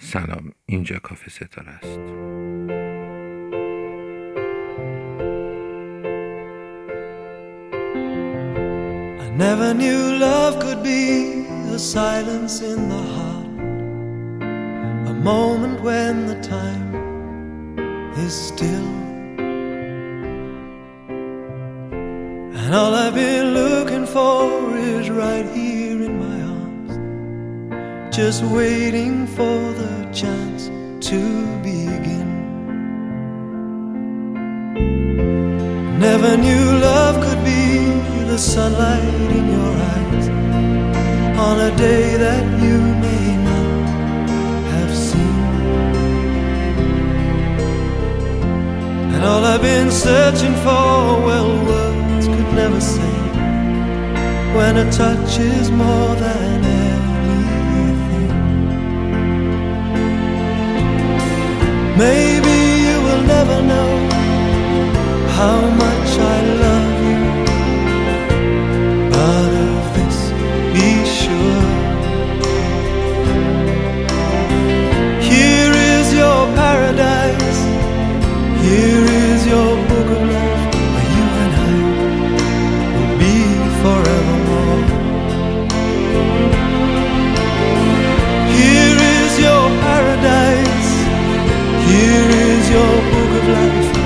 سلام اینجا کافه ستاره است I never knew love could be a silence in the heart, a moment when the time is still. And all I've been looking for is right here in my arms, just waiting for the chance to begin. Never knew love could be the sunlight in your eyes on a day that you may not have seen. And all I've been searching for, well, words could never say when a touch is more than Maybe you will never know how much I love you. But life.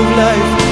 of life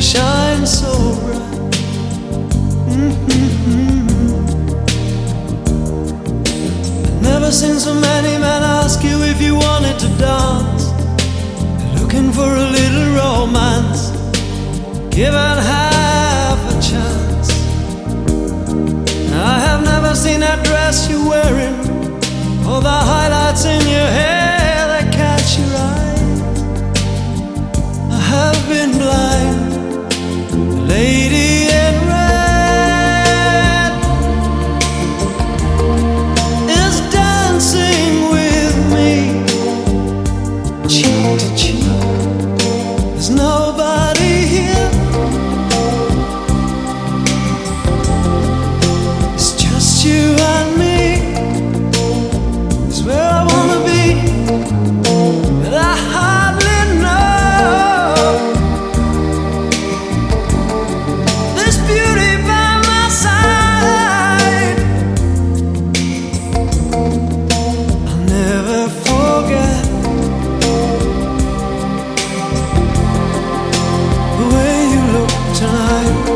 shine so bright. Mm-hmm. Never seen so many men ask you if you wanted to dance. Looking for a little romance, given half a chance. I have never seen that dress you're wearing, or the highlights in your hair that catch your eye. I have been Lady time.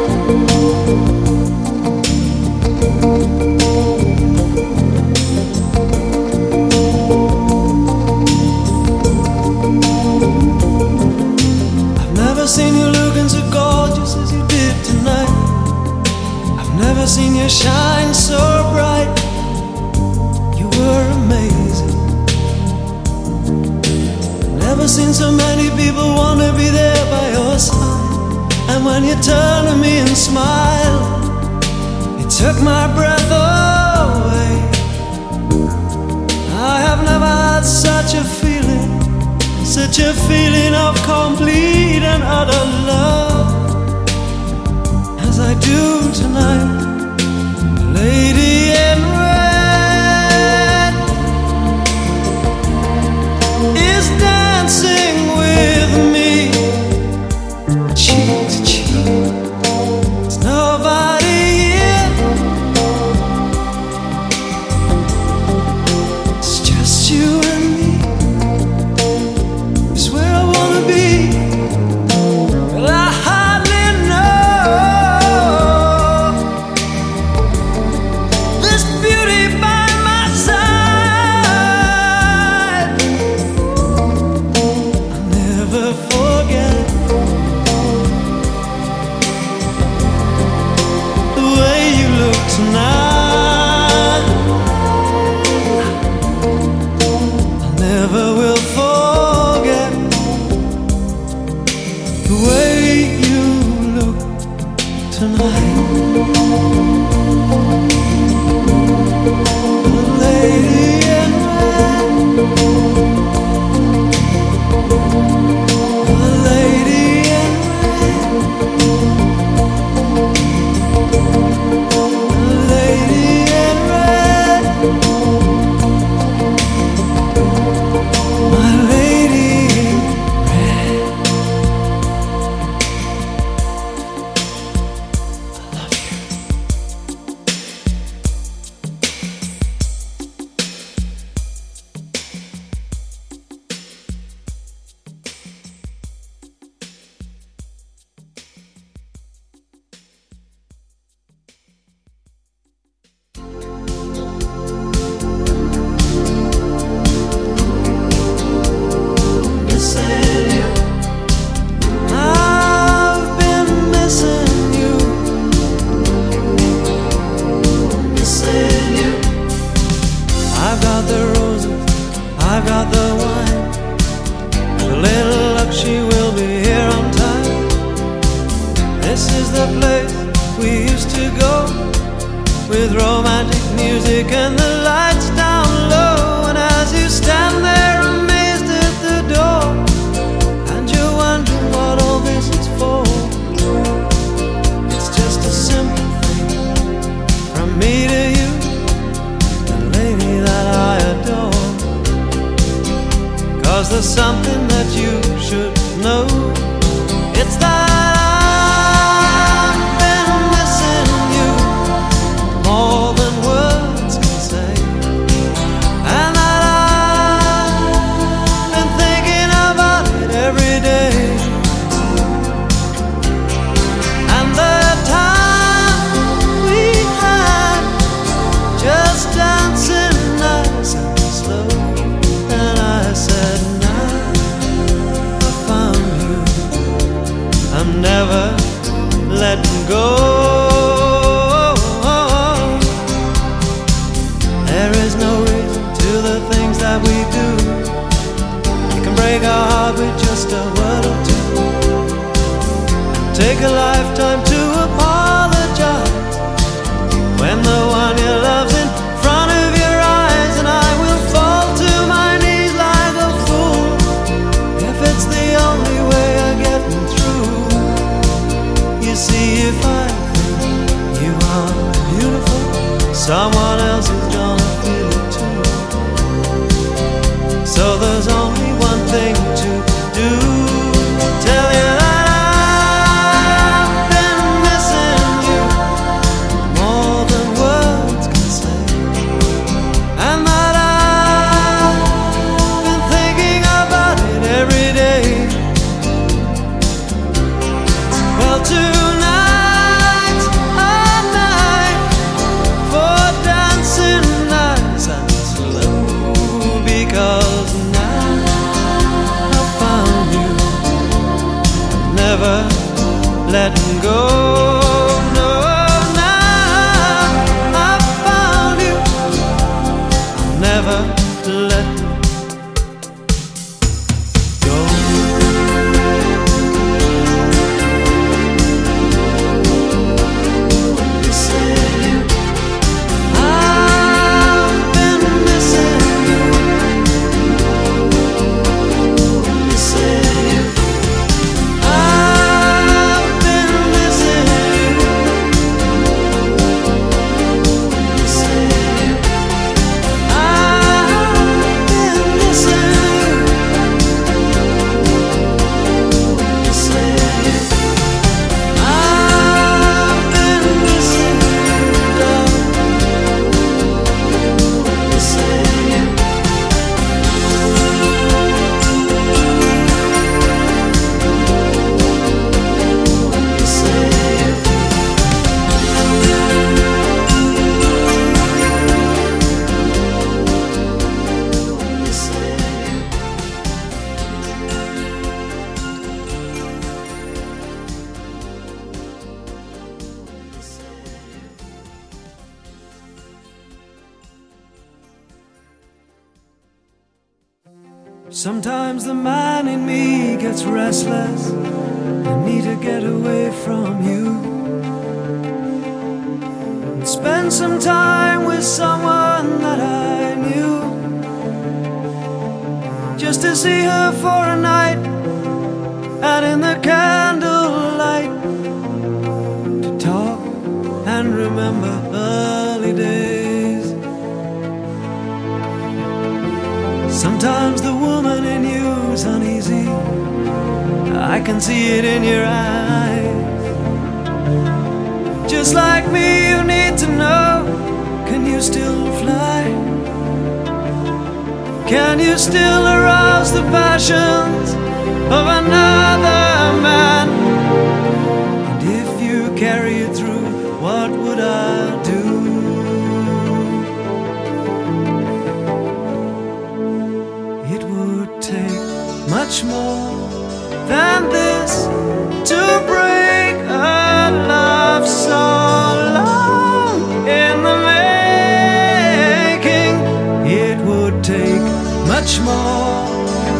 much more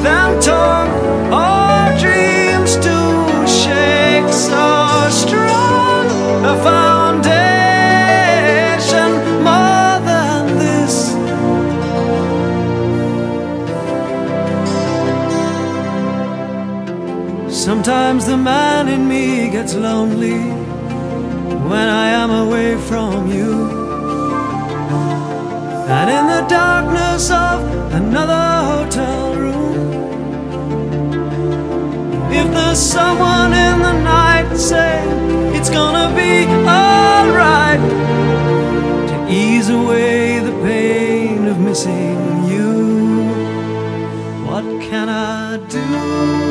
than tongue or dreams to shake so strong a foundation more than this. Sometimes the man in me gets lonely when I am away from you. And in the darkness of another someone in the night say it's gonna be alright to ease away the pain of missing you. What can I do?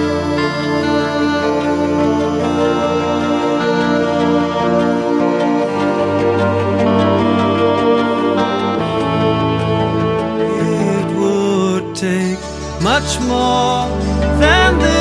much more than this.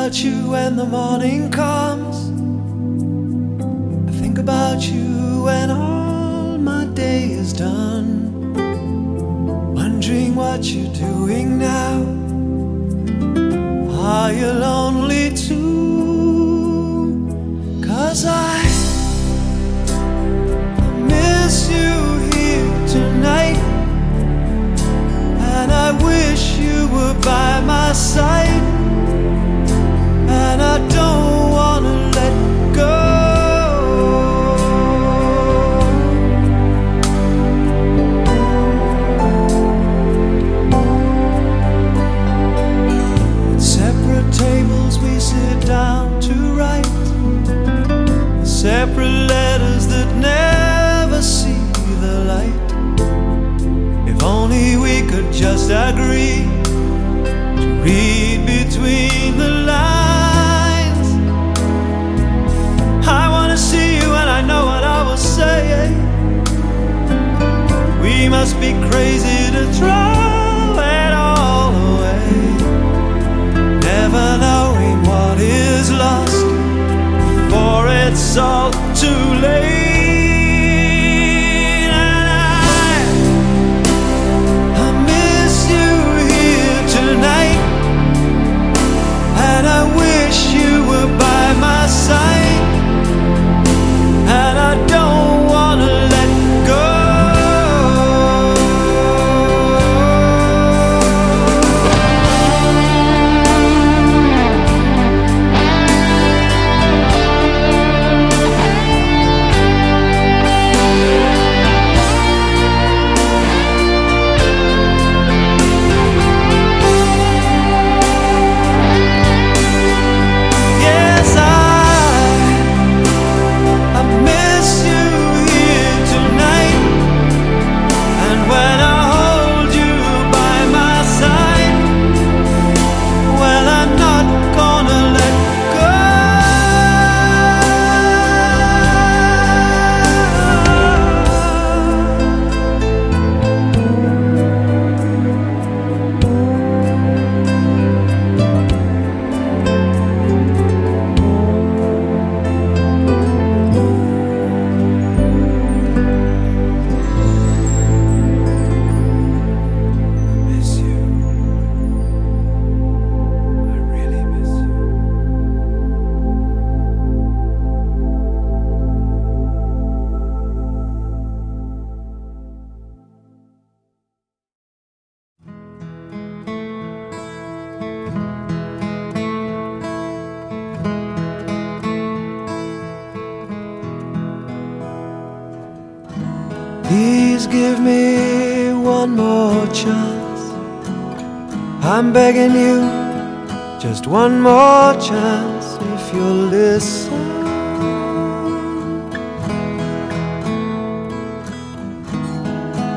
about you when the morning comes. I think about you when all my day is done. Wondering what you're doing now. Are you lonely too? Cause I miss you here tonight. And I wish you were by my side. be crazy to throw it all away. Never knowing what is lost, for it's all. Please give me one more chance. I'm begging you, just one more chance if you'll listen.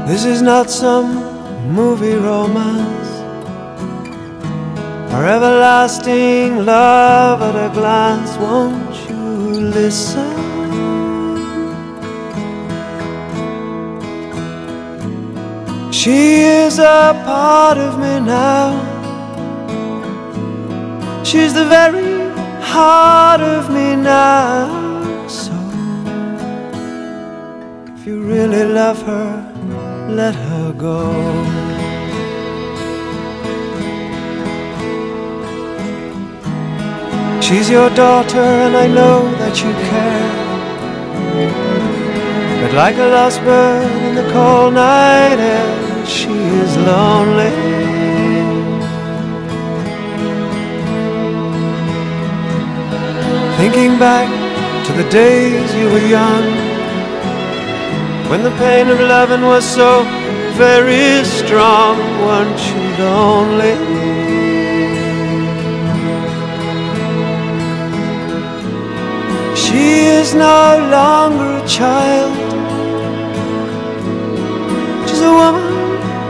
This is not some movie romance or everlasting love at a glance. Won't you listen? She is a part of me now. She's the very heart of me now. So, if you really love her, let her go. She's your daughter, and I know that you care. But like a lost bird in the cold night air, she is lonely. Thinking back to the days you were young, when the pain of loving was so very strong, weren't you lonely? She is no longer a child. She's a woman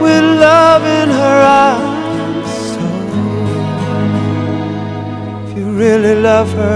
with love in her eyes. So, if you really love her,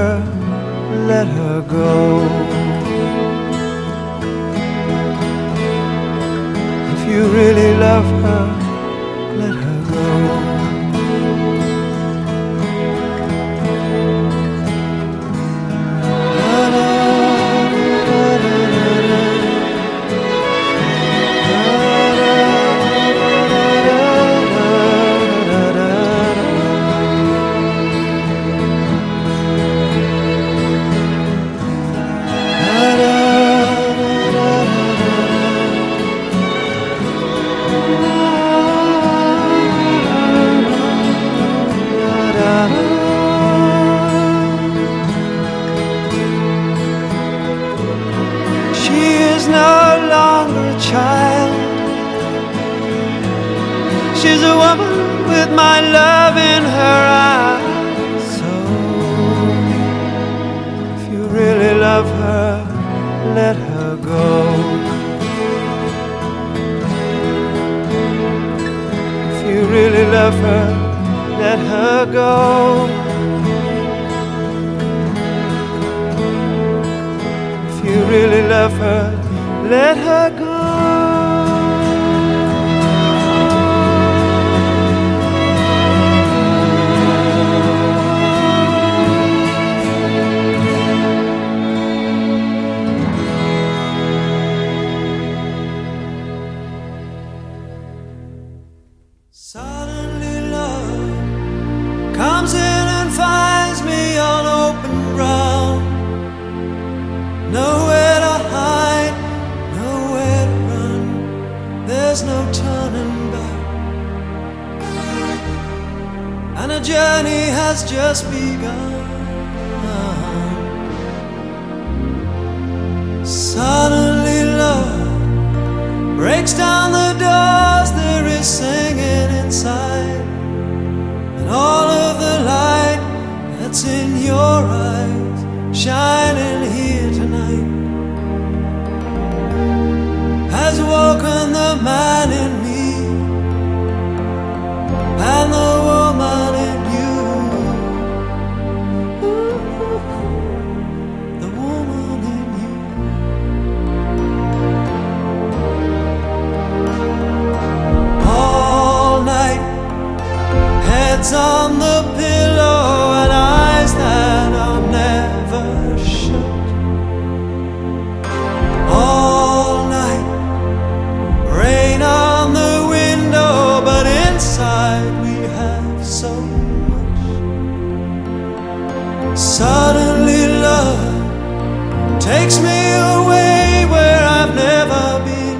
takes me away where I've never been.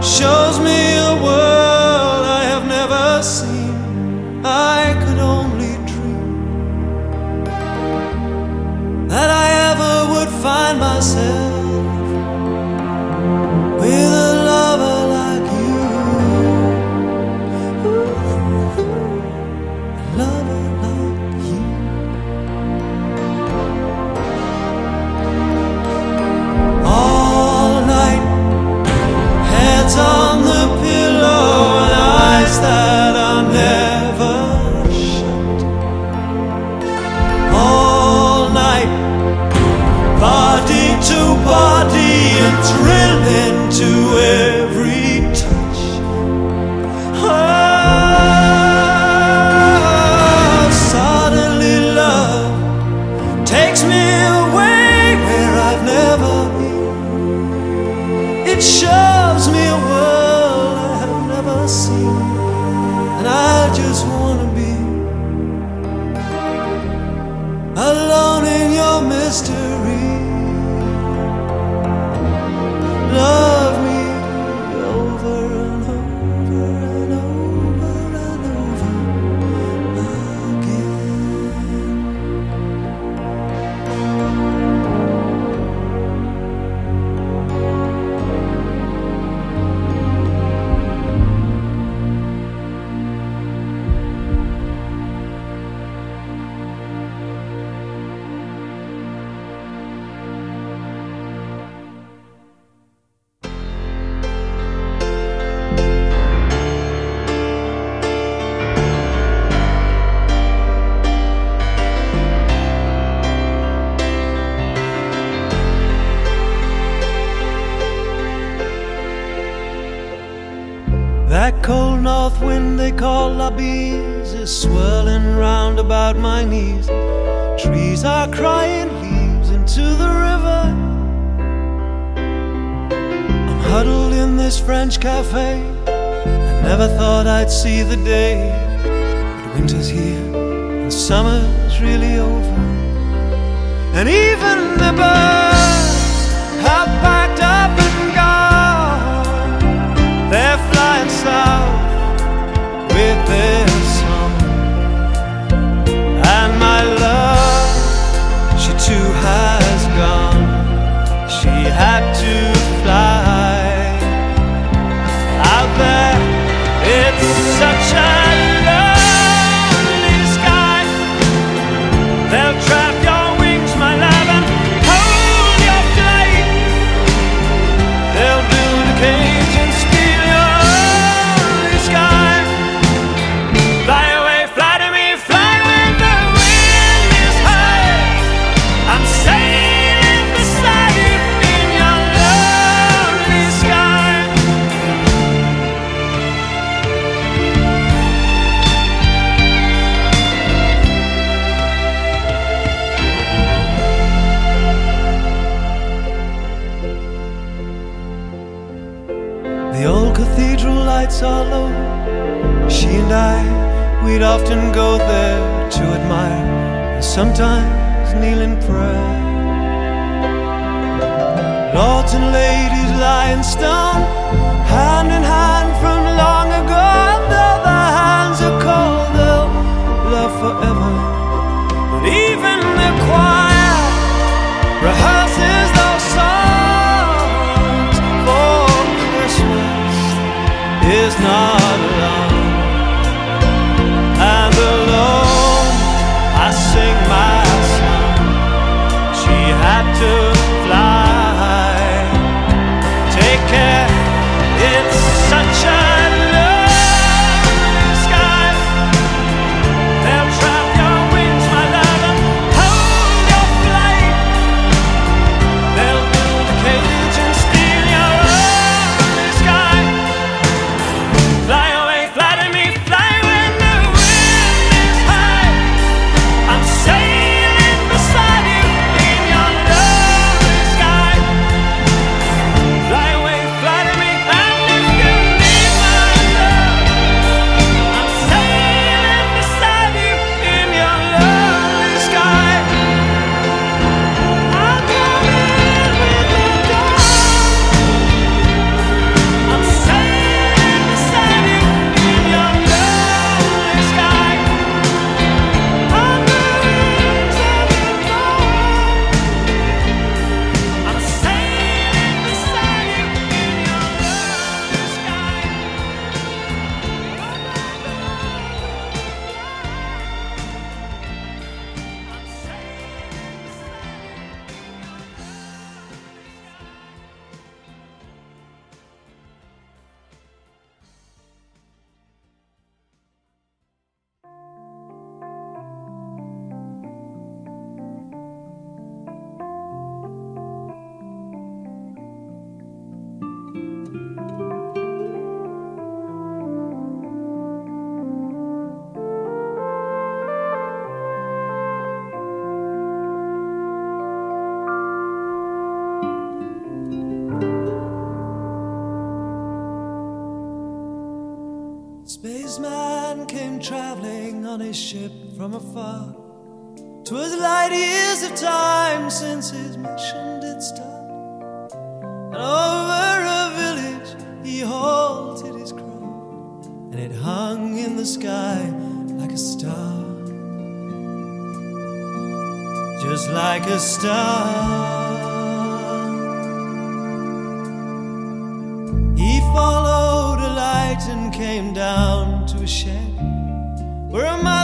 Shows me they call lobbies is swirling round about my knees. Trees are crying leaves into the river. I'm huddled in this French cafe. I never thought I'd see the day. But winter's here and summer's really over. And even the birds have packed up and gone. They're flying south. with it. on his ship from afar. Twas light years of time since his mission did start. And over a village he halted his crown, and it hung in the sky like a star. Just like a star. He followed a light and came down to a shade where am I?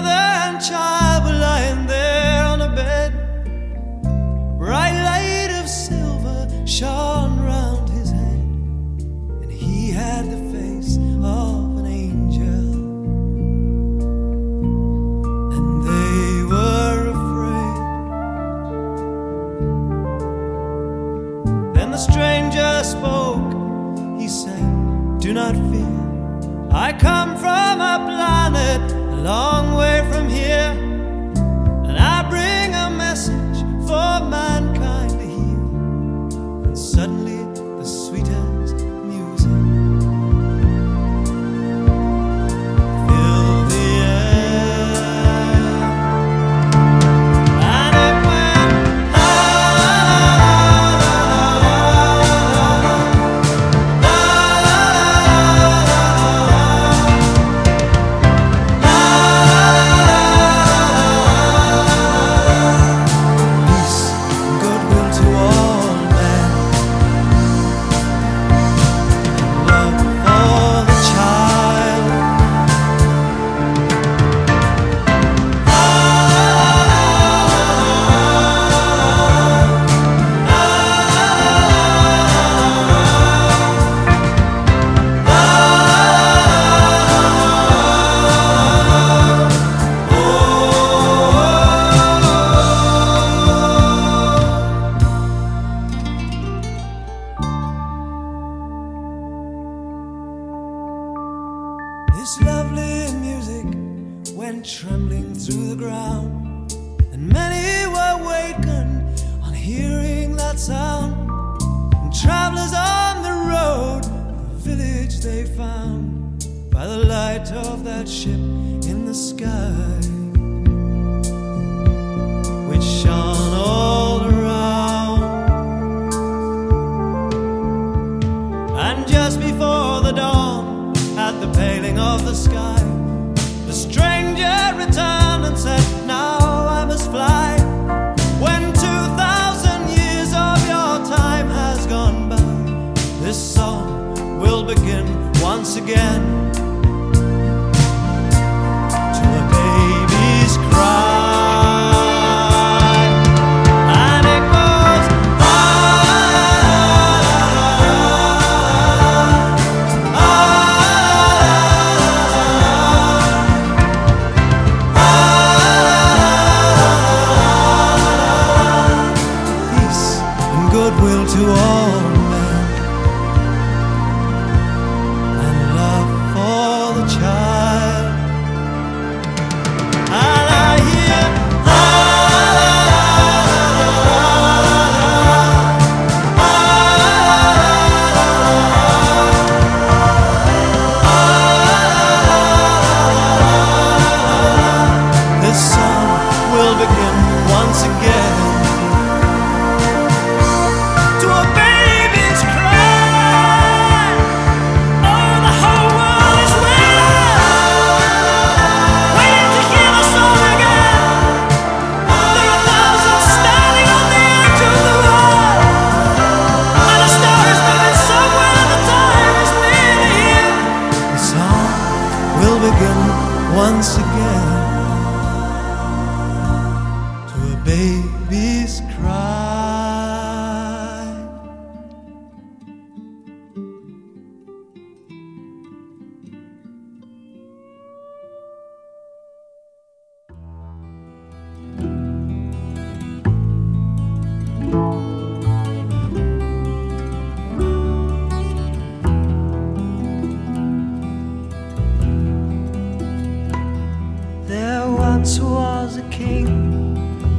was a king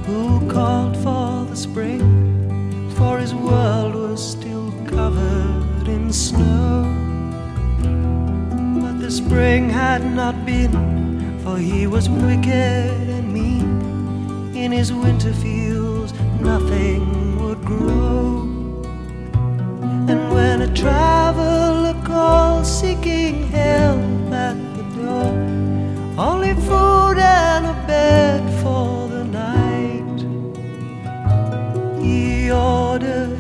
who called for the spring, for his world was still covered in snow. But the spring had not been, for he was wicked and mean. In his winter fields, nothing would grow. And when a traveler called seeking help at the door, only food and a bed for the night. He ordered.